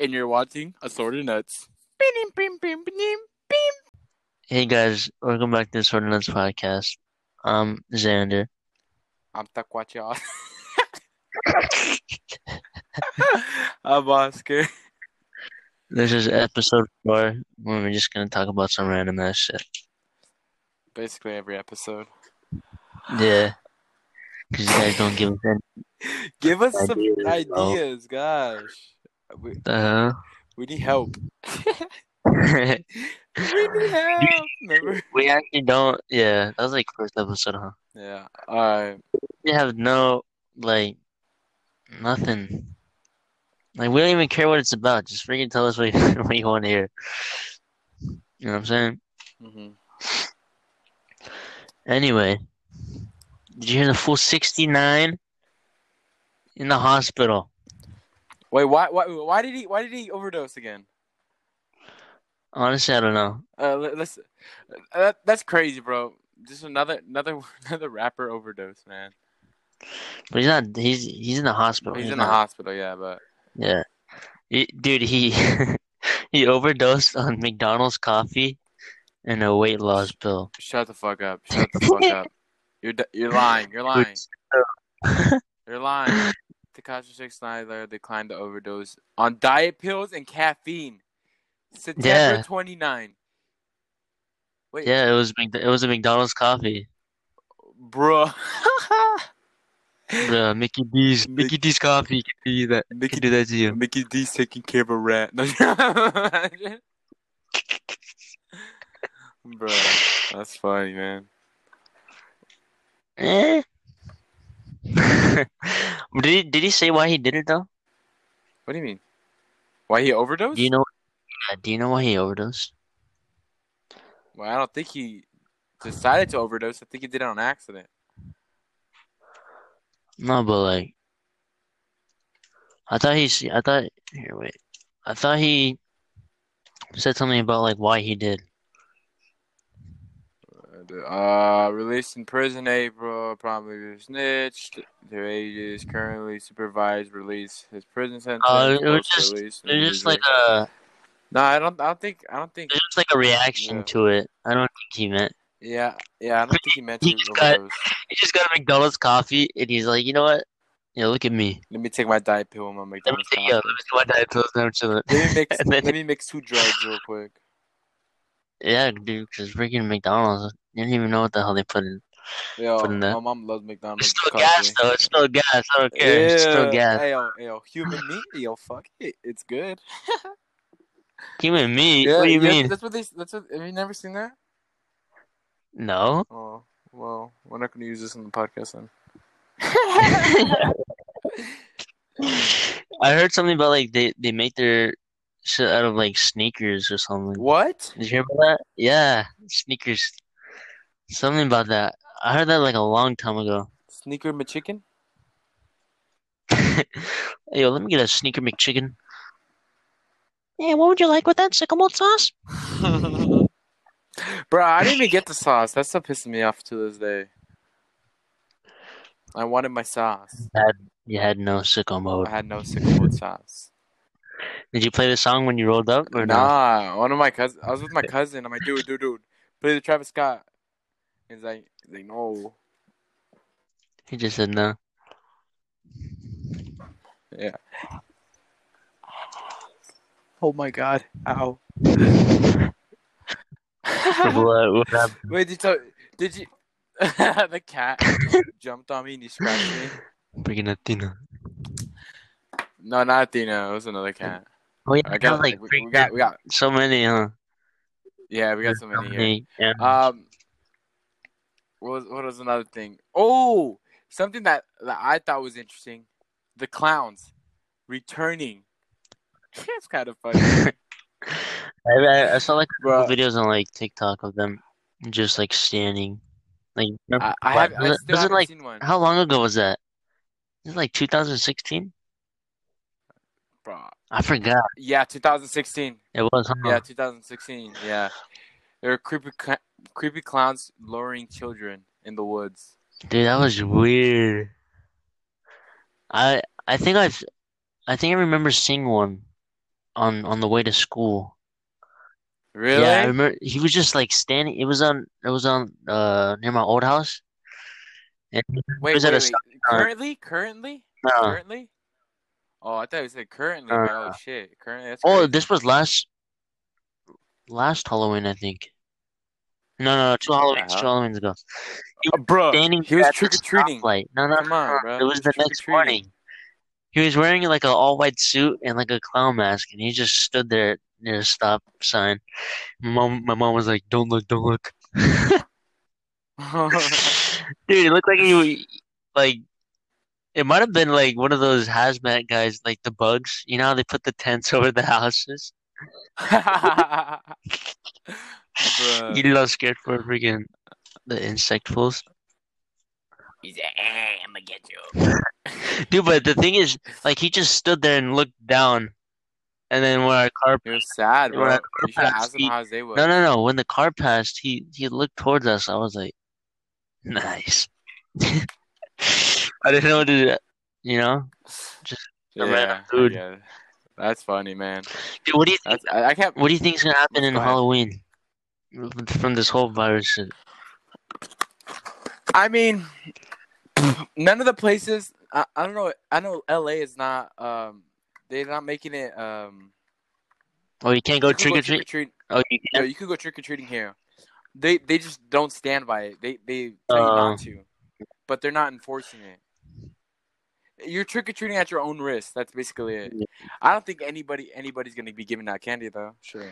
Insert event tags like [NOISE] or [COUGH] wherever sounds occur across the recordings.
and you're watching Assorted Nuts. Hey guys, welcome back to the Assorted Nuts podcast. I'm Xander. I'm Taquacha. [LAUGHS] I'm Oscar. This is episode four when we're just gonna talk about some random ass shit. Basically every episode. Yeah, because you guys don't give us any. Give us some Ideas, bro. ideas, gosh. We, The we need help. [LAUGHS] We need [LAUGHS] help. Remember? we actually don't. Yeah, that was like first episode, huh? Yeah. Alright. We have no like nothing. Like we don't even care what it's about. Just freaking tell us what you, [LAUGHS] what you want to hear. You know what I'm saying? Mm-hmm. Anyway, did you hear the full 69 in the hospital? Wait, why, why, why did he, why did he overdose again? Honestly, I don't know. Uh, let- let's. Uh, that, that's crazy, bro. Just another, another, [LAUGHS] another rapper overdose, man. But he's not. He's he's in the hospital. He's He's in the hospital, yeah, but Yeah, He- dude. He [LAUGHS] he overdosed on McDonald's coffee and a weight loss pill. shut the fuck up. Shut the fuck up. [LAUGHS] You're, you're lying. You're lying. You're lying. Tekashi Six declined to overdose on diet pills and caffeine. September Yeah. 29. Wait, Yeah, it was it was a McDonald's coffee. bro. Bruh, Mickey D's Mick- [LAUGHS] Mickey D's coffee can do that. Can Mickey, do that to you. Mickey D's taking care of a rat. [LAUGHS] [LAUGHS] bro, that's funny, man. Eh. [LAUGHS] did he did he say why he did it though? What do you mean? Why he overdosed? Do you know? Yeah, do you know why he overdosed? Well, I don't think he decided to overdose. I think he did it on accident. No, but like, I thought he. I thought here. Wait, I thought he said something about like why he did. Uh, released in prison April, probably snitched. Their age is currently supervised release. His prison sentence. Uh, it was just- It was just like a. No, I don't. I don't think. I don't think. It was just like a reaction Yeah. to it. I don't think he meant. Yeah, yeah. I don't think he meant He just got-. He just got a McDonald's coffee and he's like, you know what? Yeah, look at me. Let me take my diet pill and my McDonald's. Let me take yo, let me take my diet pills and I'm chilling. Let me mix. [LAUGHS] Then- let me mix two drugs real quick. Yeah, dude, because freaking McDonald's, you don't even know what the hell they put in. Yo, Put in that. my mom loves McDonald's. It's still coffee. gas though. It's still gas. I don't care. It's still gas. Hey, yo, yo, human meat. Yo, fuck it. It's good. [LAUGHS] Human meat. Yeah, what do you yeah, mean? That's what they. That's what. Have you never seen that? No. Oh, well, we're not going to use this in the podcast then. [LAUGHS] I heard something about like they they make their shit out of like sneakers or something. What? Did you hear about that? Yeah, sneakers. Something about that. I heard that like a long time ago. Sneaker McChicken? Hey, [LAUGHS] yo, let me get a sneaker McChicken. Yeah, what would you like with that sycamore sauce? [LAUGHS] Bro, I didn't even get the sauce. That stuff pisses me off to this day. I wanted my sauce. You had no sicko mode. I had no sycamore sauce. Did you play the song when you rolled up or no? Nah, one of my cousins. I was with my cousin. I'm like, dude, dude, dude, play the Travis Scott. He's like, he's like, no. He just said no. Yeah. Oh my god. Ow. what, what happened? [LAUGHS] Wait, did you? Did you? [LAUGHS] the cat jumped on me and he scratched me. Freaking Athena. No, not Athena. It was another cat. Oh yeah, I got got like we, we got we got so many, huh? yeah we got so many here. Yeah. Um, what was what was another thing? Oh, something that that I thought was interesting: the clowns returning. [LAUGHS] it's kind of funny, [LAUGHS] I, I, I saw like bro. videos on like TikTok of them just like standing. Like, I, I, have, was, was it haven't like seen one, how long ago was that? Was it like 2016? bro. I forgot. Yeah, 2016. It was. Huh? Yeah, 2016. Yeah, there were creepy cl- creepy clowns luring children in the woods. Dude, that was weird. I I think I've I think I remember seeing one on on the way to school. Really? Yeah, I remember he was just like standing. It was on. It was on uh near my old house. And wait, was wait, wait. Currently, currently, No. currently. Oh, I thought you said currently. Uh, oh shit, currently. That's Oh, crazy. this was last last Halloween, I think. No, no, no, two Halloweens, two? Halloweens ago. Uh, bro, Standing he was trick or treating. No, no, Come on, bro. It was the next morning. He was wearing like an all white suit and like a clown mask, and he just stood there near a stop sign. My mom, my mom was like, "Don't look, don't look." [LAUGHS] Dude, it looked like he like it might have been like one of those hazmat guys, like the bugs. You know how they put the tents [LAUGHS] over the houses? [LAUGHS] Bruh. You know, scared for freaking the insectfuls. He's like, eh, hey, I'm gonna get you. [LAUGHS] Dude, but the thing is, like, he just stood there and looked down, and then when our car, He was sad, When bro. I You should passed, asked him he- how his day was. no, no, no, when the car passed, he he looked towards us. I was like, [LAUGHS] nice. [LAUGHS] I didn't know what to do. You know, a random Yeah, dude. yeah. That's funny, man. dude. What do you think? That's I, I can't. What do you think's gonna happen in Go ahead. Halloween from this whole virus shit? I mean, none of the places. I, I don't know. I know L.A. is not. Um, they're not making it. Um, Oh, you can't go trick or treat. Oh, you No, can't. you could go trick or treating here. They they just don't stand by it. They they tell you Oh. not to, but they're not enforcing it. You're trick or treating at your own risk. That's basically it. I don't think anybody anybody's gonna be giving out candy though. Sure.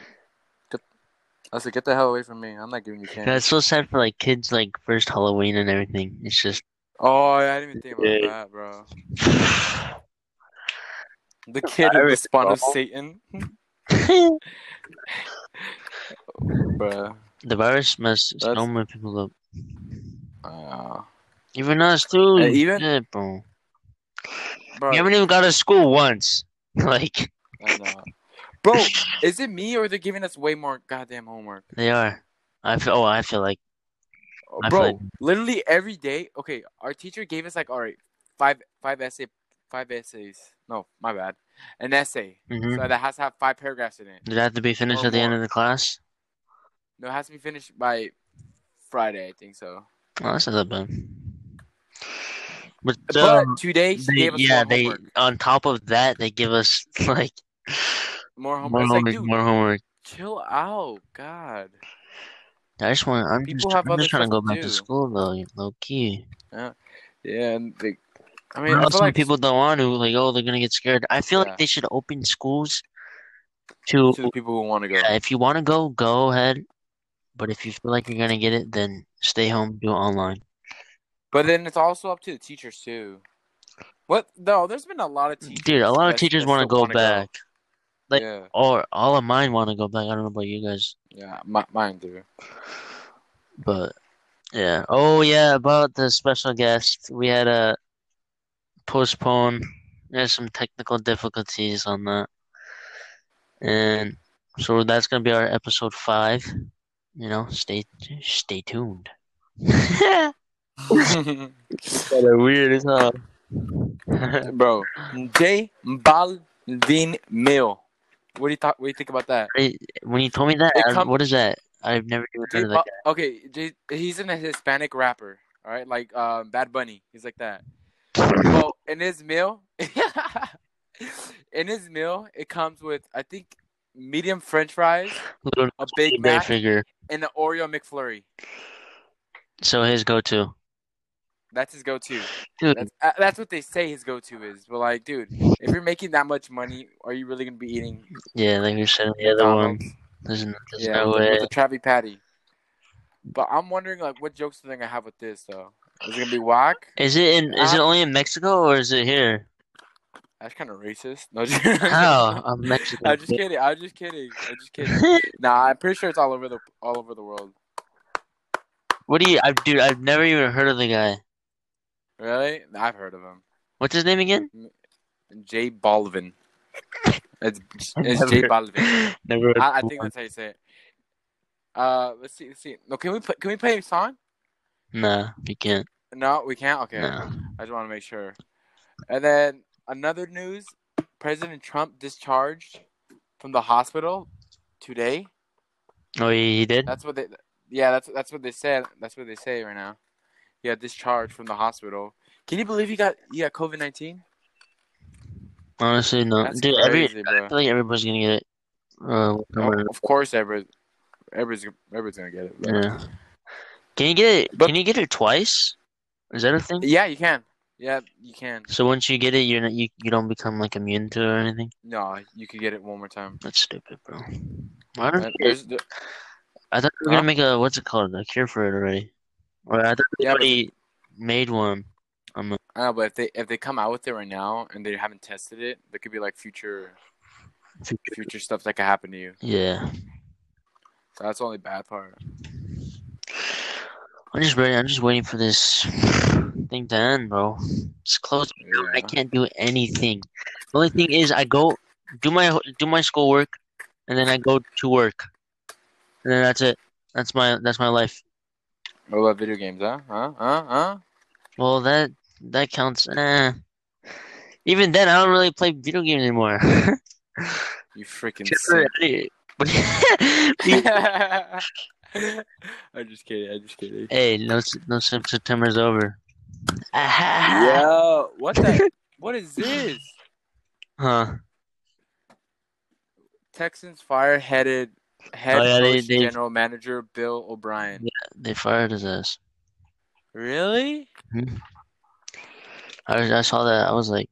Get, I said, get the hell away from me. I'm not giving you candy. That's so sad for like kids, like first Halloween and everything. It's just. Oh, yeah, I didn't even think about Yeah. that, bro. [SIGHS] The kid I in the really spawn of know. Satan, [LAUGHS] the virus messed so That's- many people up. Uh, Even us too. And even- Shit, bro. bro, We haven't even got to school once. [LAUGHS] Like I know. Bro, [LAUGHS] is it me or they're giving us way more goddamn homework? they are. I feel. Oh, I feel like. I bro, feel like- literally every day. Okay, our teacher gave us like all right, five five essay, five essays. No, my bad, an essay. Mhm. So that has to have five paragraphs in it. Did it have to be finished Or at the end of the class? No, it has to be finished by Friday, I think so. Oh, that's not that bad. But, But um, today they, gave us yeah, they homework. on top of that they give us [LAUGHS] like More homework. more like, homework, dude, more homework. chill out, God. I just want. I'm People just. I'm just trying to go to back to do. school though, low key. Yeah, and they, I I mean, I know some like people don't want to. Like, oh, they're gonna get scared. I feel Yeah. like they should open schools to. to the people who want to go. Yeah, if you want to go, go ahead. But if you feel like you're gonna get it, then stay home, do it online. But then it's also up to the teachers too. What? No, there's been a lot of teachers. Dude, a lot of teachers want to go back, like- yeah, or all of mine want to go back. I don't know about you guys, yeah, mi- mine do. but yeah. Oh yeah, about the special guest, we had a postpone. There's some technical difficulties on that, and so that's gonna be our episode five. You know, stay stay tuned. [LAUGHS] weird as hell. Bro, [LAUGHS] J Balvin Mill. What do you thought? What do you think about that? when you told me that, It I- come- what is that? I've never even heard of that. okay, J- he's an Hispanic rapper. All right, like um, Bad Bunny. He's like that. Well, in his meal, [LAUGHS] in his meal, it comes with I think medium French fries, Little a Big Mac, figure. and an Oreo McFlurry. So his go-to, That's his go-to. dude. That's uh, that's what they say his go-to is. But like, dude, if you're making that much money, are you really gonna be eating Yeah, like you said, the other one. There's, there's Yeah, no way. with the Travi Patty. But I'm wondering, like, what jokes are they gonna have with this though? Is it gonna be whack? Is it in? Is it only in Mexico or is it here? That's kind of racist. No, [LAUGHS] just, How? I'm Mexican. I'm just kidding. I'm just kidding. I'm just kidding. [LAUGHS] Nah, I'm pretty sure it's all over the all over the world. what do you? I dude, I've never even heard of the guy. Really? I've heard of him. What's his name again? J Balvin. It's [LAUGHS] it's Never- J Balvin. [LAUGHS] Never. I, I think that's how you say it. Uh, let's see. Let's see. No, can we play? Can we play a song? Nah, we can't. No, we can't. Okay. Nah. I just want to make sure. And then another news: President Trump discharged from the hospital today. Oh, he, he did. That's what they. Yeah, that's that's what they said. That's what they say right now. He got discharged from the hospital. Can you believe he got he got COVID nineteen? Honestly, no, That's dude. Every crazy, I bro. feel like everybody's gonna get it. Uh, whatever. Of course, everybody, everybody's everybody's gonna get it. bro. yeah. Can you get it? But- can you get it twice? Is that a thing? Yeah, you can. Yeah, you can. So once you get it, you're not, you you don't become like immune to it or anything. No, you could get it one more time. That's stupid, bro. Why don't Uh, you the- I thought we were Huh? gonna make a what's it called? A cure for it already. Or I thought Yeah, but- made one. I'm not, I know, but if they if they come out with it right now and they haven't tested it, there could be like future future stuff that could happen to you. yeah. So that's the only bad part. I'm just ready. I'm just waiting for this thing to end, bro. It's close. I can't do anything. The only thing is, I go do my do my schoolwork, and then I go to work, and then that's it. That's my that's my life. What about video games, huh? Huh? Huh? Huh? Well, that that counts. Eh. Even then, I don't really play video games anymore. [LAUGHS] You freaking [LAUGHS] I'm just kidding. I'm just kidding. hey, no no September's over. [LAUGHS] Yo, what the? what is this? Huh? Texans fire headed head Oh, yeah, they- they- general manager Bill O'Brien. Yeah, They fired his ass. Really? Mm-hmm. I I saw that. I was like,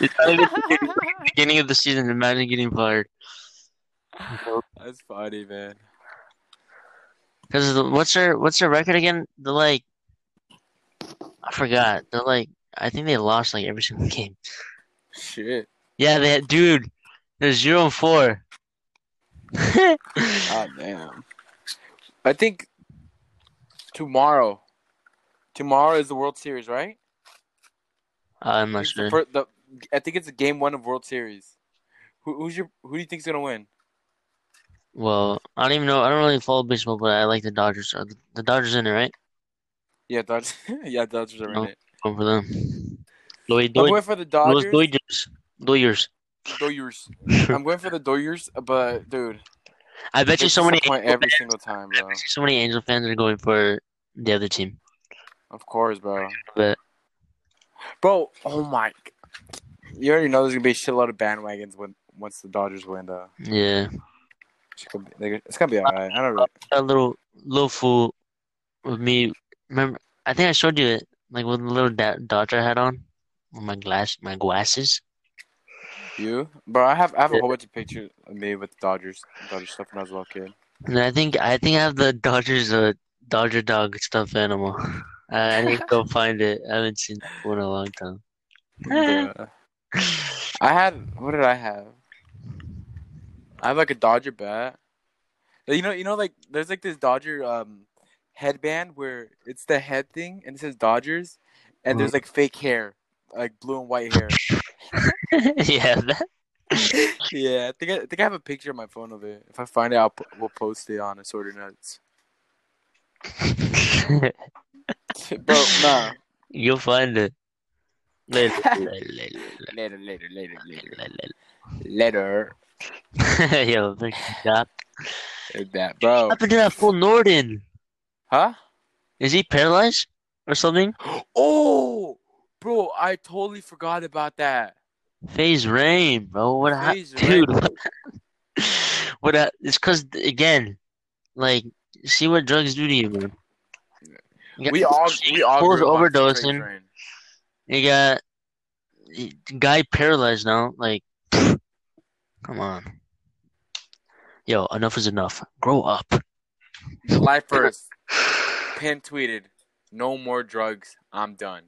it's not even the beginning of the season. Imagine getting fired. [LAUGHS] That's funny, man. Because what's their what's their record again? They're like, I forgot. They're like, I think they lost like every single [LAUGHS] game. Shit. Yeah, they dude. They're zero and four. [LAUGHS] God damn. I think tomorrow. Tomorrow is the World Series, right? Uh, I'm not It's the sure. the- I think it's a game one of World Series. Who, who's your? Who do you think's gonna win? Well, I don't even know. I don't really follow baseball, but I like the Dodgers. Are the- The Dodgers in it, right? Yeah, Dodgers. [LAUGHS] yeah, Dodgers are in No. it. Going for them. Lloyd, I'm going for the Dodgers. Dodgers. Dodgers. Dodgers. [LAUGHS] I'm going for the Dodgers, but dude, I bet you so many disappoint Angel every fans, single time, bro. so many Angel fans are going for the other team. Of course, bro. But Bro, oh my! You already know there's gonna be a shitload of bandwagons when once the Dodgers win. Though yeah, it's gonna be, they- it's gonna be alright. I don't know. A little little fool with me. Remember, I think I showed you it, like with the little da- Dodger hat on, with my glass, my glasses. You, bro, I have I have a whole bunch of pictures of me with Dodgers Dodgers stuff when I was a little kid. And I think I think I have the Dodgers uh Dodger dog stuffed animal. I, I need to go [LAUGHS] find it. I haven't seen one in a long time. Bruh. I had what did I have? I have like a Dodger bat. You know, you know, like there's like this Dodger um headband where it's the head thing and it says Dodgers, and there's like fake hair, like blue and white hair. [LAUGHS] [LAUGHS] yeah, [LAUGHS] yeah, I think I, I think I have a picture on my phone of it. If I find it, I'll po- we'll post it on Assorted Nuts. [LAUGHS] Bro, nah. You'll find it. Later, later, later, Later, later, later, later. Yo, big. That, bro. What happened to that full Norden? Huh? Is he paralyzed or something? [GASPS] Oh, bro, I totally forgot about that. FaZe Rain, bro. What happened, FaZe dude? rain. What, [LAUGHS] what hap- It's because again, like, see what drugs do to you, man. You got- We all we all grew overdosing. You got guy paralyzed now. Like, [SNIFFS] come on. Yo, enough is enough. Grow up. July first, pin tweeted, "No more drugs. I'm done."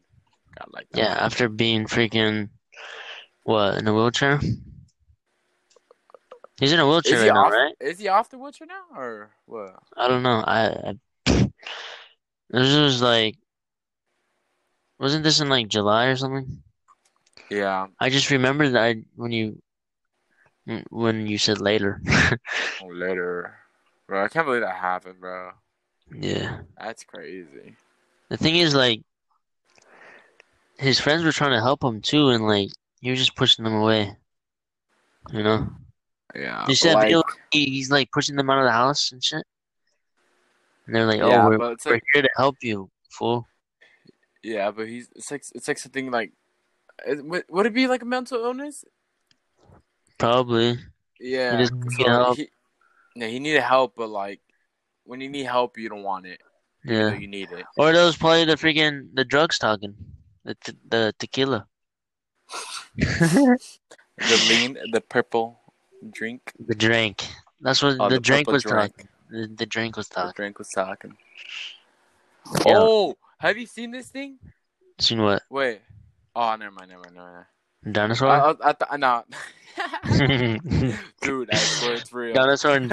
God, like that. Yeah, after being freaking what in a wheelchair? He's in a wheelchair right now, off? right? Is he off the wheelchair now, or what? I don't know. I, I [LAUGHS] this was like wasn't this in like July or something? Yeah. I just remembered that I when you mm, when you said later. [LAUGHS] Oh, later, bro. I can't believe that happened, bro. yeah. That's crazy. The thing is like his friends were trying to help him too and like was just pushing them away. You know, Yeah. You said like, he's like pushing them out of the house and shit. And they're like, "Oh, yeah, we're, we're like here to help you, fool." yeah, but he's it's like it's like something like would would it be like a mental illness? Probably. Yeah. so need help. he, yeah, he needed help, but like when you need help, you don't want it. Yeah. you need it. Or that was probably the freaking the drugs talking, the te- the tequila. [LAUGHS] The lean, the purple drink. The drink. That's what Oh, the, the drink was drink. talking. The, the drink was The talking. drink was talking. Yeah. Oh, have you seen this thing? Seen what? Wait. Oh, never mind, never mind, never mind. Dinosaur? I, I, I, th- no. [LAUGHS] [LAUGHS] Dude, I swear it's real. Dinosaur and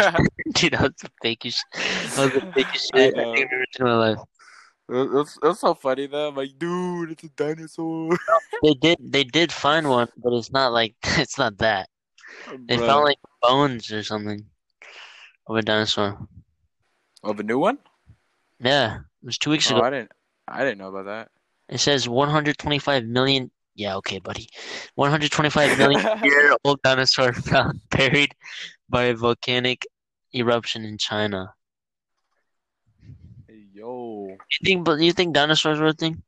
dude, that was the fakest. That was the fakest shit I I think I've ever seen in my life. Was, so funny though. I'm like, dude, it's a dinosaur. [LAUGHS] They did they did find one, but it's not like [LAUGHS] it's not that. They Bruh. found like bones or something of a dinosaur. of a new one. Yeah, it was two weeks Oh, ago. I didn't. I didn't know about that. It says 125 million. Yeah, okay, buddy. 125 million [LAUGHS] year old dinosaur found buried by a volcanic eruption in China. Yo, You think? But you think dinosaurs were a thing?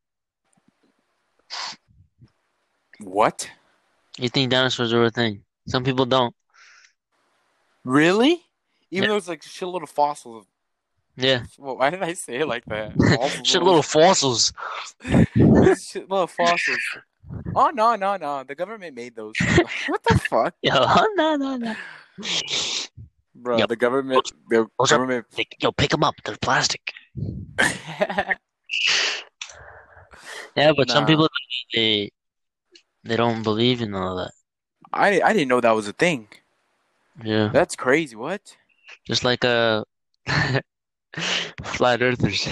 what? You think dinosaurs were a thing? Some people don't. Really? Even Yeah. though it's like shitload of fossils. Yeah, Well, why did I say it like that? [LAUGHS] shit, little fossils. [LAUGHS] Shitload of fossils. Oh no no no! The government made those. [LAUGHS] what the fuck, Yo, no, no, no. Bro? Yep. The government. The Those are- government. Pick- Yo, pick them up. They're plastic. [LAUGHS] Yeah, but some people they they don't believe in all that. I I didn't know that was a thing. Yeah, That's crazy. What? just like uh, a [LAUGHS] flat earthers. [LAUGHS]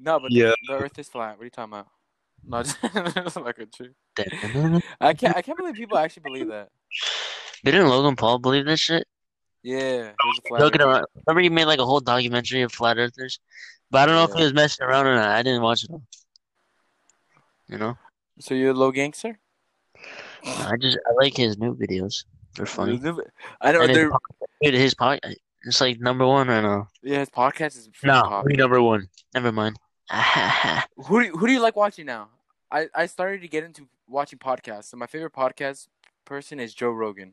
no, but Yeah. the Earth is flat. What are you talking about? No, it's like a true. I can't. I can't believe people actually believe that. Didn't Logan Paul believe this shit? Yeah, there's a flat Look at Earth. around. Remember he made like a whole documentary of flat earthers, but I don't know if Yeah. he was messing around or not. I didn't watch it. all. You know, So you're a Logangster? I just I like his new videos. They're funny. I know. They're, dude, his podcast, it's like number one right now. yeah, his podcast is No, popular. number one. Never mind. [LAUGHS] Who do you, who do you like watching now? I, I started to get into watching podcasts, and my favorite podcast person is Joe Rogan.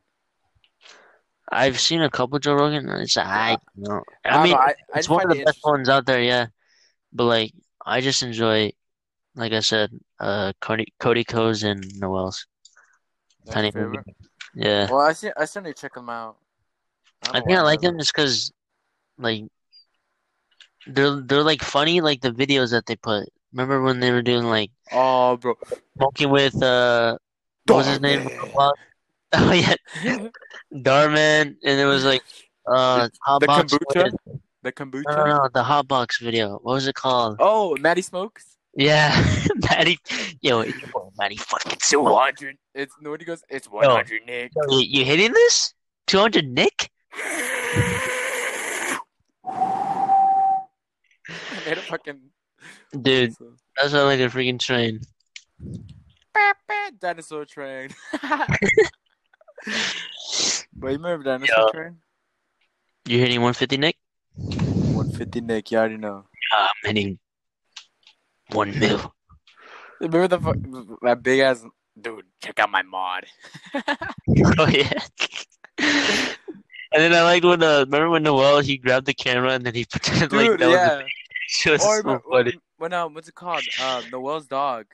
I've seen a couple Joe Rogan. and It's I know. I, I mean, know, I, I it's just one of the best ones out there, yeah. But like, I just enjoy, like I said, uh, Cody, Cody Ko's and Noel's. That's Tiny favorite? Yeah, Well, I see, I still need to check them out. I don't think I like them just because, like, they're they're like funny, like the videos that they put. Remember when they were doing like Oh, bro. smoking with uh, what was his name? [LAUGHS] Oh yeah, Darman, and it was like uh, hot the box. kombucha? with- The kombucha. No, no, no, the hot box video. What was it called? Oh, Maddie smokes. Yeah, [LAUGHS] Maddie. Yo, it's your boy, Maddie fucking Two hundred. It's no. He goes. It's one hundred, Nick. Yo, you, you hitting this? 200 Nick? [LAUGHS] I made a fucking Dude, that sounds like a freaking train. dinosaur train. But you remember dinosaur Yeah. train? You hitting 150 Nick? One fifty, Nick. You already know. I'm hitting 1 mil. Remember the fu- that big ass dude? Check out my mod. [LAUGHS] Oh, yeah. And then I liked when, uh, remember when Noel, he grabbed the camera and then he [LAUGHS] pretended like that yeah. was [LAUGHS] the was Or so when, when um, what's it called? Uh, Noel's dog.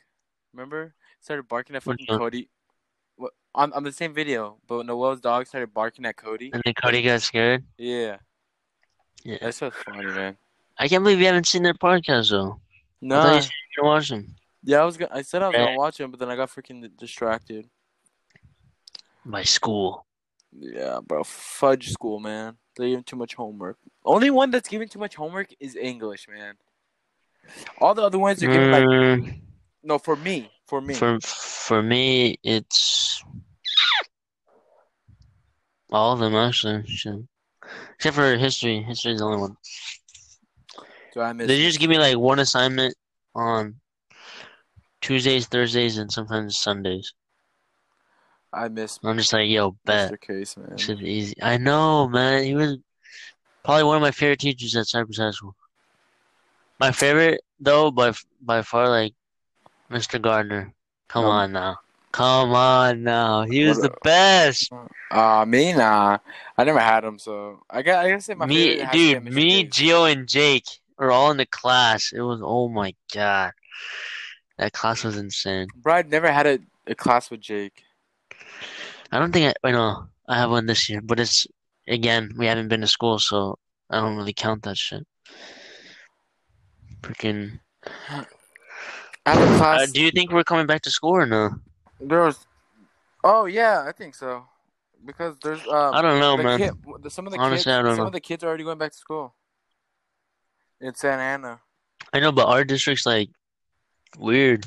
Remember? Started barking at fucking? Cody. On on the same video, but Noel's dog started barking at Cody. And then Cody got scared. Yeah, Yeah. that's so funny, man. I can't believe you haven't seen their podcast, though. No, you said you were watching. yeah, I was gonna. I said I was gonna watch him, but then I got freaking distracted. My school. Yeah, bro, fudge school, man. They're giving too much homework. Only one that's giving too much homework is English, man. All the other ones are giving like Mm, no for me, for me. For for me, it's all of them actually. Shit. Except for history. History is the only one. Do I miss? They just give me like one assignment on Tuesdays, Thursdays, and sometimes Sundays. I miss I'm just like, yo, bet. Mr. Case, man. Shit easy. I know, man. He was probably one of my favorite teachers at Cypress High School. My favorite, though, by by far, like Mr. Gardner. Come on now. Come on now. He was What the best. Uh, me nah. I never had him, so I got. I gotta say my me, favorite. has to be dude, me. Gio, and Jake were all in the class. It was, oh my god. That class was insane. Bro, I'd never had a, a class with Jake. I don't think I, I know. I have one this year, but it's, again, we haven't been to school, so I don't really count that shit. Freaking. I have a Uh, do you think we're coming back to school or no? There was. Oh yeah, I think so. Because there's um. I don't know, the man. kid, some of the Honestly, kids, I don't some know. of the kids are already going back to school. In Santa Ana. I know, but our district's like weird.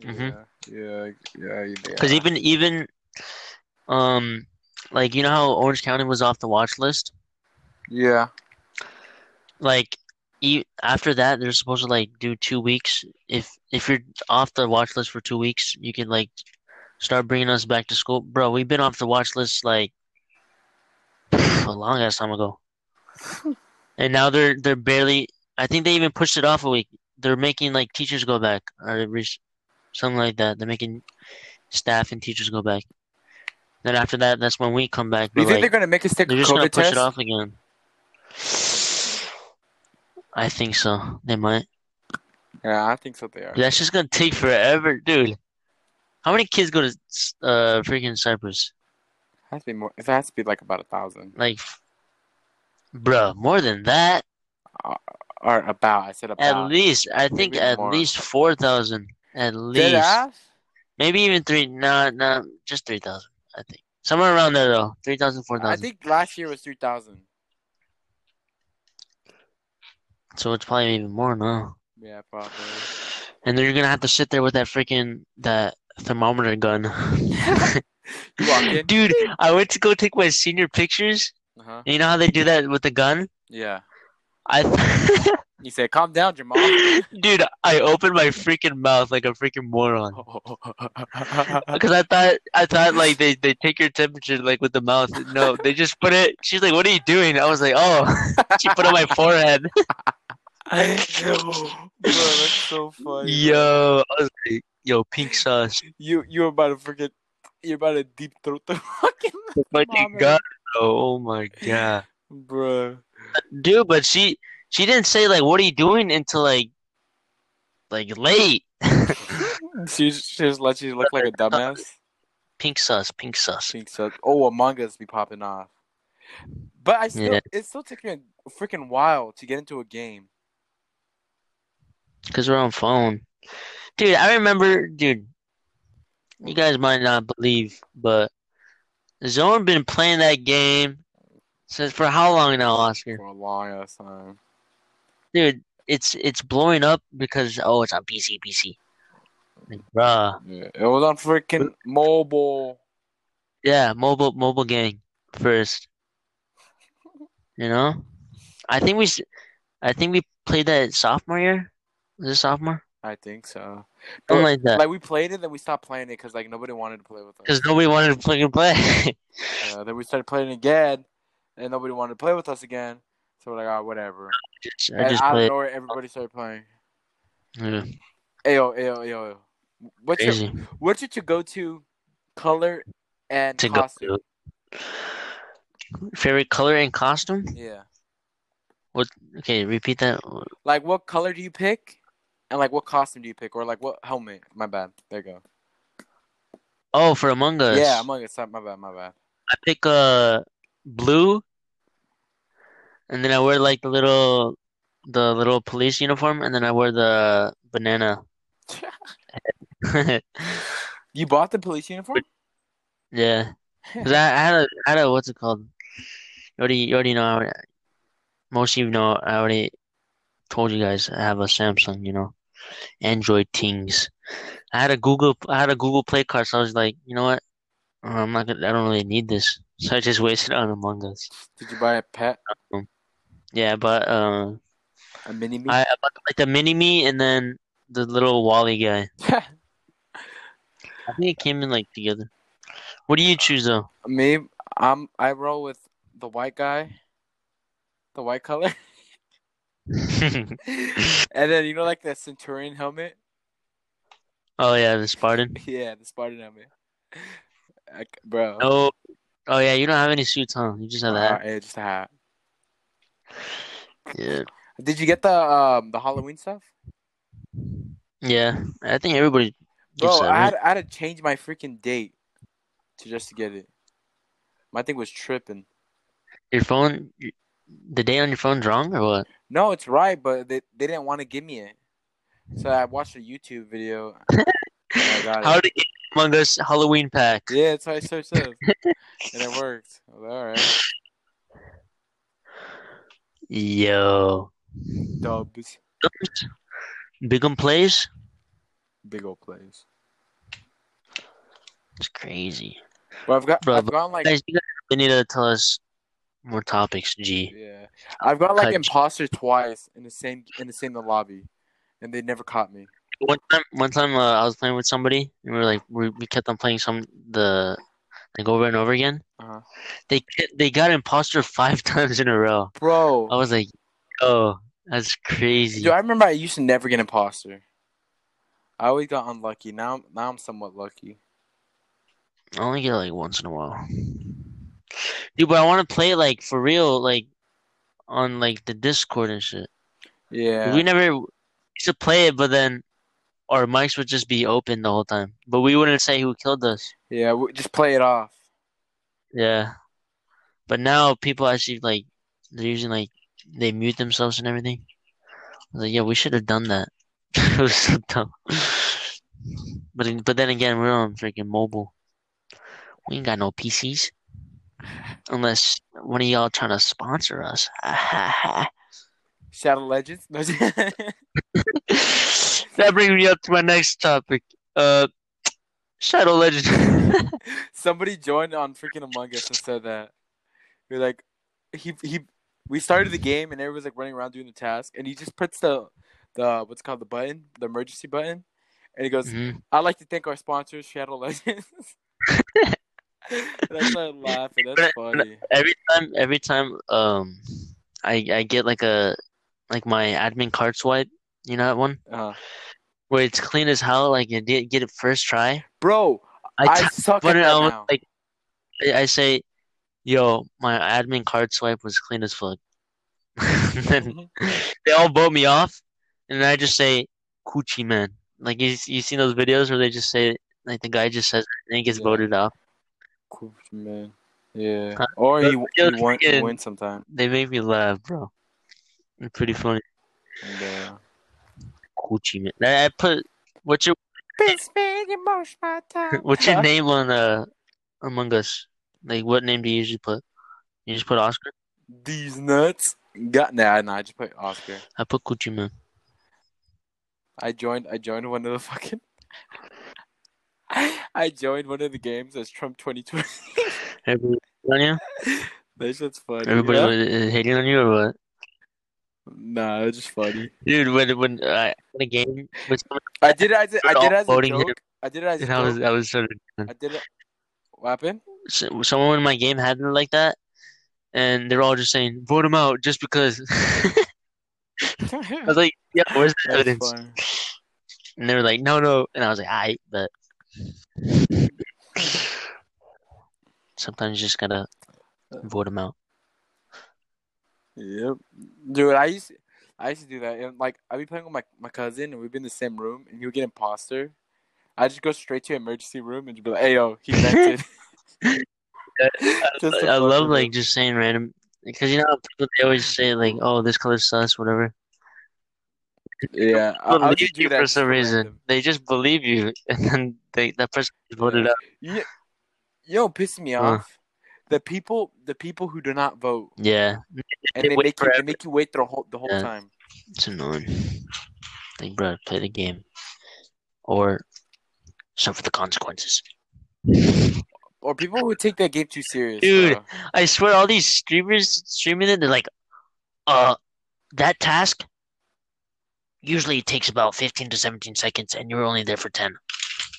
Mhm. Yeah, yeah, yeah. yeah. Because even even um like you know how Orange County was off the watch list? Yeah. Like e after that they're supposed to like do two weeks. If if you're off the watch list for two weeks, you can like start bringing us back to school. Bro, we've been off the watch list like [SIGHS] a long ass time ago. [LAUGHS] And now they're they're barely I think they even pushed it off a week. They're making like teachers go back or something like that. They're making staff and teachers go back. Then after that, that's when we come back. Do you But think like, they're gonna make us take a they're just gonna COVID push test? it off again. I think so. They might. Yeah, I think so. They are. That's just gonna take forever, dude. How many kids go to uh freaking Cypress? has to be more. It has to be like about a thousand Like, bruh, more than that. or about. I said about. At least, I think at more. least four thousand. At least, maybe even three. Nah, nah, just three thousand. I think somewhere around there though. Three thousand, four I think last year was three thousand. So it's probably even more now. Yeah, probably. And then you're gonna have to sit there with that freaking that thermometer gun. [LAUGHS] You walk in. Dude, I went to go take my senior pictures. Uh huh. And you know how they do that with the gun? Yeah. I, [LAUGHS] You said, "Calm down, Jamal." [LAUGHS] dude, I opened my freaking mouth like a freaking moron because I thought I thought like they they take your temperature like with the mouth. No, they just put it. She's like, "What are you doing?" I was like, "Oh." She put it on my forehead. [LAUGHS] Bro, that's so funny. Yo, I was like, "Yo, pink sauce." You you were about to forget. You're about to deep throat the [LAUGHS] fucking Fucking Mama. god. Oh my god, bro. dude. But she she didn't say like, "What are you doing?" until like like late. [LAUGHS] She she just let you look like a dumbass. Pink sauce, pink sauce. Pink sauce. Oh, Among Us be popping off. But I still, Yeah. it still took me a freaking while to get into a game. Because we're on phone. Dude, I remember, dude, you guys might not believe, but Zone been playing that game since for how long now, Oscar? for a long ass time. Dude, it's it's blowing up because oh, it's on PC, PC. Like, bruh. Yeah, it was on freaking mobile. Yeah, mobile mobile gang first. You know? I think we I think we played that sophomore year. Was it sophomore? I think so. Something like that. Like we played it, then we stopped playing it because like nobody wanted to play with us. Because nobody wanted to fucking play. [LAUGHS] Uh, then we started playing again, and nobody wanted to play with us again. So we're like, oh, whatever. Just- I just out of played. nowhere, everybody started playing. Yeah, Ayo, ayo, ayo, ayo. What's your what's your to go to color and To costume? Favorite color and costume? Yeah. What? Okay, repeat that. Like what color do you pick? And like what costume do you pick? Or like what helmet? My bad. There you go. Oh, for Among Us. Yeah, Among Us. My bad, my bad. I pick uh blue, and then I wear like the little the little police uniform, and then I wear the banana. [LAUGHS] You bought the police uniform? Yeah, 'Cause I, I had a I had a what's it called? You already you already know. I already, most of you know. I already told you guys I have a Samsung. You know, Android things. I had a Google I had a Google Play card, so I was like, you know what? Uh, I'm not gonna. I don't really need this, so I just wasted it on Among Us. Did you buy a pet? Yeah, but uh, A mini me? I, I bought like the mini me and then the little Wally guy. [LAUGHS] I think it came in like together. What do you choose though? Me, I'm I roll with the white guy, the white color, [LAUGHS] [LAUGHS] and then you know like the Centurion helmet. oh yeah, the Spartan. [LAUGHS] Yeah, the Spartan helmet. I, bro. Oh, oh yeah, you don't have any suits, huh? You just have Uh, that. yeah, just a hat. Yeah, Did you get the um the Halloween stuff? yeah. I think everybody gets Bro, that. I had I had to change my freaking date to just to get it. My thing was tripping. Your phone, the date on your phone's wrong or what? No, it's right, but they, they didn't want to give me it. So I watched a YouTube video. and I got [LAUGHS] How it. to get Among Us Halloween pack? Yeah, that's how I searched it. [LAUGHS] and it worked. Like, all right. Yo, Dubs. Big on plays. Big old plays. It's crazy. But I've got Bro, I've gone like Guys, you guys really need to tell us more topics. G. yeah. I've got like Cut. imposter twice in the same in the same lobby. And they never caught me. One time, one time uh, I was playing with somebody, and we were like, we, we kept on playing some the like over and over again. Uh-huh. They they got imposter five [LAUGHS] times in a row. Bro. I was like, oh, that's crazy. Dude, I remember I used to never get imposter. I always got unlucky. Now now I'm somewhat lucky. I only get like once in a while. Dude, but I want to play like for real, like on like the Discord and shit. Yeah. We never used to play it, but then our mics would just be open the whole time. But we wouldn't say who killed us. Yeah, we, just play it off. Yeah. But now people actually like they're using like they mute themselves and everything. I was like, yeah, we should have done that. [LAUGHS] it was so dumb. But but then again, we're on freaking mobile. We ain't got no PCs. Unless one of y'all trying to sponsor us. [LAUGHS] Shadow Legends. [LAUGHS] That brings me up to my next topic. Uh, Shadow Legends. [LAUGHS] Somebody joined on freaking Among Us and said that. You're like, he he. We started the game and everyone's like running around doing the task, and he just puts the the what's called the button, the emergency button, and he goes, Mhm. "I'd like to thank our sponsors, Shadow Legends." I started laughing. That's funny. Every time, every time, um, I I get like a like my admin card swipe. You know that one Uh, where it's clean as hell. Like you did get it first try. bro, I I, suck at it. that I was now. like, I I say, "Yo, my admin card swipe was clean as fuck." [LAUGHS] then they all vote me off, and I just say "Coochie man." Like you, you seen those videos where they just say like the guy just says and he gets Yeah. voted off. Cool, man. Yeah. Huh? Or he, he, Those won, he freaking- wins sometime. They make me laugh, bro. It's pretty funny. And, uh, Coochie man. I, I put what's your [LAUGHS] what's your name on uh Among Us? Like what name do you usually put? You just put Oscar. These nuts. Got nah, nah. I just put Oscar. I put Coochie man. I joined. I joined one of the fucking. [LAUGHS] I joined one of the games as Trump 2020. Everybody [LAUGHS] on you? that shit's funny. Everybody yeah? was hating on you or what? Nah, it's just funny. Dude, when when uh, a game someone I did it as a, I did it as a Voting him. I did it as a and I was joke. I was sort of I did it. What happened? so- someone in my game had it like that, and they're all just saying vote him out just because. [LAUGHS] I was like, yeah, where's the That's evidence? funny. And they were like, no, no, and I was like, I but sometimes you just gotta vote him out. Yep, dude. I used I used to do that. And like I'd be playing with my my cousin, and we'd be in the same room, and he would get imposter. I just go straight to emergency room and just be like, "Hey, yo, he [LAUGHS] vented." [LAUGHS] To I love like just saying random because you know how people they always say like, oh, this color sus, whatever. Yeah. I, Believe you for some reason. random. They just believe you, [LAUGHS] and then they that person voted Yeah. out. You, you know, what me Huh. off. The people, the people who do not vote, Yeah, and They they make you, they make you wait the whole the whole Yeah. time. it's annoying. Like, bro, play the game, or suffer the consequences. Or people who take that game too serious. Dude. bro. I swear, all these streamers streaming it, they're like, uh, that task usually it takes about 15 to 17 seconds, and you're only there for 10.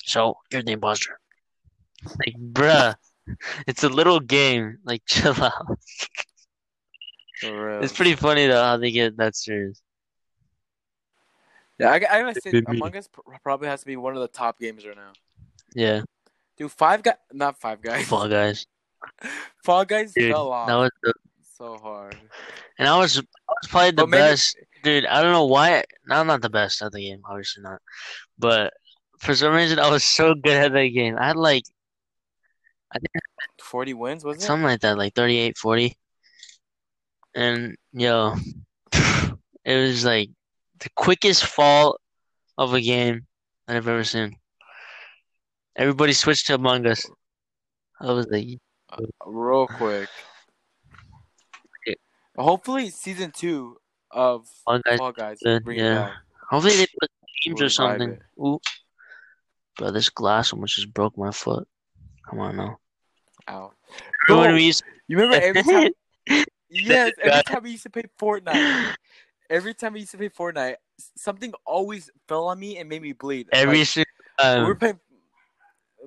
So you're the imposter. Like, bruh, [LAUGHS] it's a little game. Like, [LAUGHS] chill out. For. It's pretty funny though how they get that serious. Yeah, I, I gotta say, Among Us probably has to be one of the top games right now. Yeah, Dude, Five Guys, not Five Guys. Fall Guys. [LAUGHS] Fall Guys Dude, fell off that was the, so hard. and I was I was probably the But maybe- best, dude. I don't know why. I'm not the best at the game, obviously not. But for some reason, I was so good at that game. I had like I think 40 wins, was it? something like that, like 38, 40. And yo, [SIGHS] it was like the quickest fall of a game that I've ever seen. Everybody switched to Among Us. I was like, uh, Real quick. [SIGHS] Hopefully, season two of Fall Guys. Fall Guys good, yeah. Hopefully they put games or something. Ooh. Bro, this glass almost just broke my foot. Come on now. Ow. Remember Bro, we used You remember every [LAUGHS] time? yes, every time we used to play Fortnite. Every time we used to play Fortnite, something always fell on me and made me bleed. every Like, single were playing,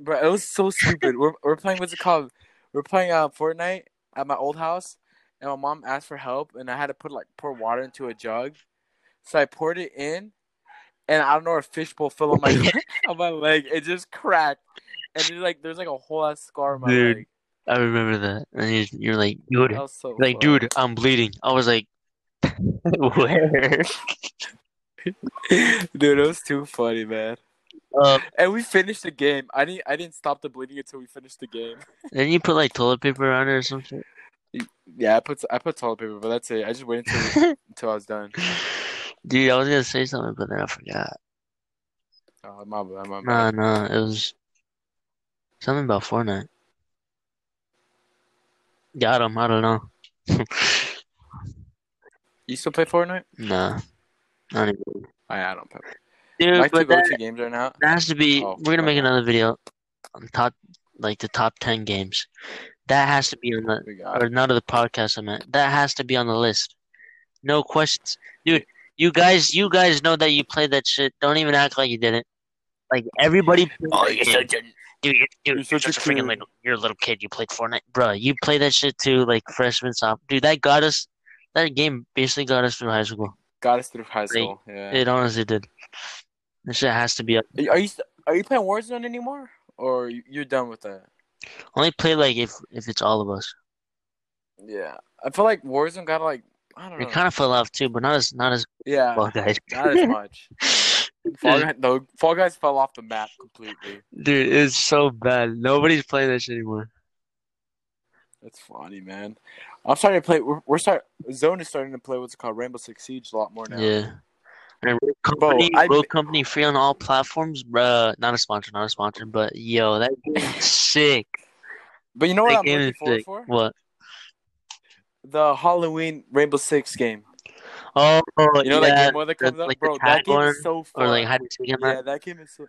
bro. It was so stupid. we're we're playing what's it called? We're playing uh Fortnite at my old house, and my mom asked for help, and I had to put like pour water into a jug, so I poured it in, and I don't know, a fishbowl fell on my [LAUGHS] [LAUGHS] on my leg. It just cracked, and there's like there's like a whole ass scar on my Dude, leg. I remember that. And you, you're like, dude, so like, fun. dude, I'm bleeding. I was like, [LAUGHS] where? Dude, it was too funny, man. Uh, And we finished the game. I didn't. I didn't stop the bleeding until we finished the game. then you put like toilet paper on it or something. Yeah, I put I put toilet paper, but that's it. I just waited until [LAUGHS] until I was done. Dude, I was gonna say something, but then I forgot. Oh, my bad, my Nah, bad. nah, it was something about Fortnite. Got him. I don't know. [LAUGHS] You still play Fortnite? Nah, not anymore. I, I don't play. Dude, My two but that, games right now. that has to be. Oh, we're gonna make another video on top, like the top ten games. That has to be on the or not of the podcast I meant. That has to be on the list. No questions. Dude, you guys you guys know that you played that shit. Don't even act like you didn't. Like everybody [LAUGHS] Oh, you're such a Dude, you're, dude, You're such such a freaking little you're a little kid, you played Fortnite. Bro, you played that shit too, like freshman sophomore. Dude, that got us that game basically got us through high school. got us through high school. Yeah. It honestly did. This shit has to be up. Are you are you, st- are you playing Warzone anymore, or you- you're done with that? Only play like if if it's all of us. Yeah, I feel like Warzone got like I don't know. It kind of fell off too, but not as not as yeah, well, guys. [LAUGHS] not as much. [LAUGHS] Fall Guys, no, Fall Guys fell off the map completely. Dude, it's so bad. Nobody's playing that shit anymore. That's funny, man. I'm starting to play. We're, we're start. Zone is starting to play what's called Rainbow Six Siege a lot more now. Yeah. And Rogue Company, I- Rogue Company free on all platforms, bruh. Not a sponsor, not a sponsor, but yo, that game is [LAUGHS] sick. But you know what That I'm game looking is forward sick. for? What? The Halloween Rainbow Six game. Oh, You know yeah, that game where that the- comes up, like the bro. That game tag is so fun. or like hide and seek yeah, that. that game is. So,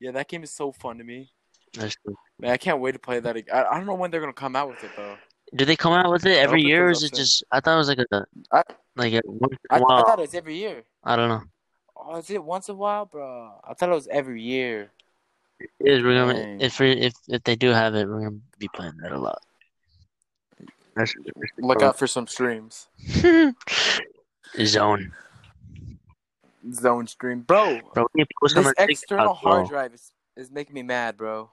yeah, that game is so fun to me. That's true. Man, I can't wait to play that. ag- I, I don't know when they're gonna come out with it though. Do they come out with it every year, or is it just? I thought it was like a I- like a once in I, a while. I thought it was every year. I don't know. Oh, is it once in a while, bro? I thought it was every year. It is we're gonna Dang. if we if if they do have it, we're gonna be playing that a lot. That's Look out for some streams. [LAUGHS] zone, Zone stream, bro. bro. We need to post on This external TikTok, hard bro. drive is, is making me mad, bro.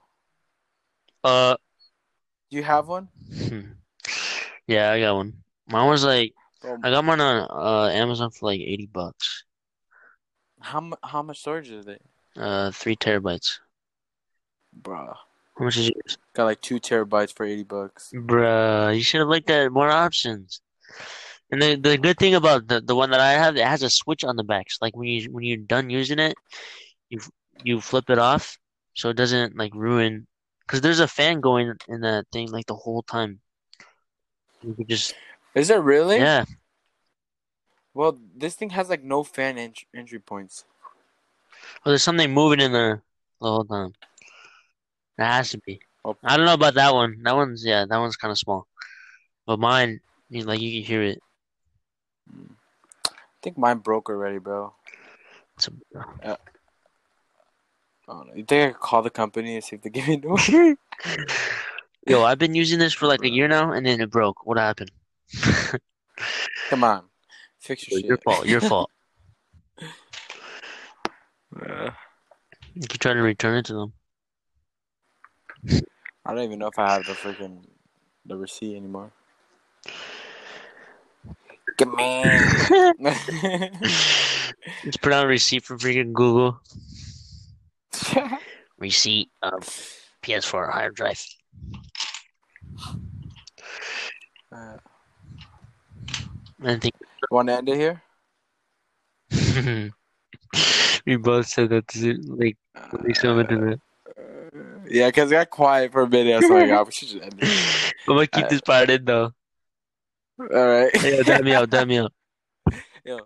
Uh, Do you have one? [LAUGHS] hmm. Yeah, I got one. Mine was like Bro, I got mine on uh Amazon for like eighty bucks. how mu- how much storage is it, Uh, three terabytes. bro? How much is yours? Got like two terabytes for eighty bucks. Bruh, you should have looked at more options. And the the good thing about the the one that I have, it has a switch on the back. So like when you when you're done using it, you you flip it off so it doesn't like ruin. Because there's a fan going in that thing like the whole time. You could just Is it really? yeah. Well, this thing has like no fan ent- entry points. Well, there's something moving in there the whole time. It has to be. Oh. I don't know about that one. That one's yeah, that one's kind of small. But mine, you like you can hear it. I think mine broke already, bro. It's a, Oh, uh, no. You think I could call the company and see if they give me new one? [LAUGHS] [LAUGHS] [LAUGHS] Yo, I've been using this for like a year now, and then it broke. What happened? [LAUGHS] Come on, fix your your fault. Your [LAUGHS] fault. Uh, You can try to return it to them. I don't even know if I have the freaking the receipt anymore. Come on. [LAUGHS] Just put out a receipt from freaking Google. Receipt of PS4 hard drive. Uh, I think Want to end it here? [LAUGHS] we both said that to like we summoned to that. Uh, yeah, because it got quiet for a minute. So I got we should just end it. [LAUGHS] I'm gonna keep this part in though. All right. Yeah, dab me out, dab me out. Yo.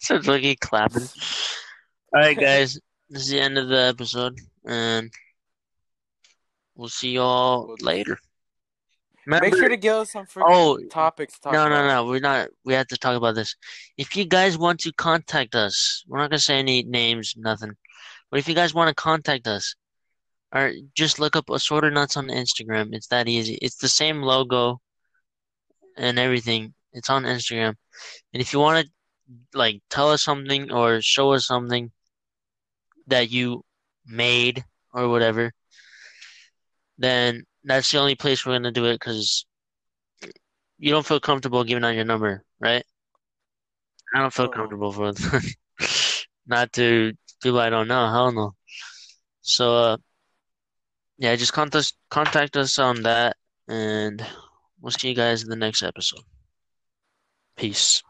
so it's like clapping. All right, guys, this is the end of the episode, and we'll see y'all later. Remember, Make sure to give us some freaking Oh, topics. To talk no, no, about. no, we're not. We have to talk about this. If you guys want to contact us, we're not gonna say any names, nothing. But if you guys want to contact us, or just look up Assorted Nuts on Instagram. It's that easy. It's the same logo and everything. It's on Instagram. And if you want to like tell us something or show us something that you made or whatever, then that's the only place we're gonna do it because you don't feel comfortable giving out your number, right? I don't feel Uh-uh. comfortable for [LAUGHS] not to people I don't know. Hell no. So uh, yeah, just contact us, contact us on that, and we'll see you guys in the next episode. Peace.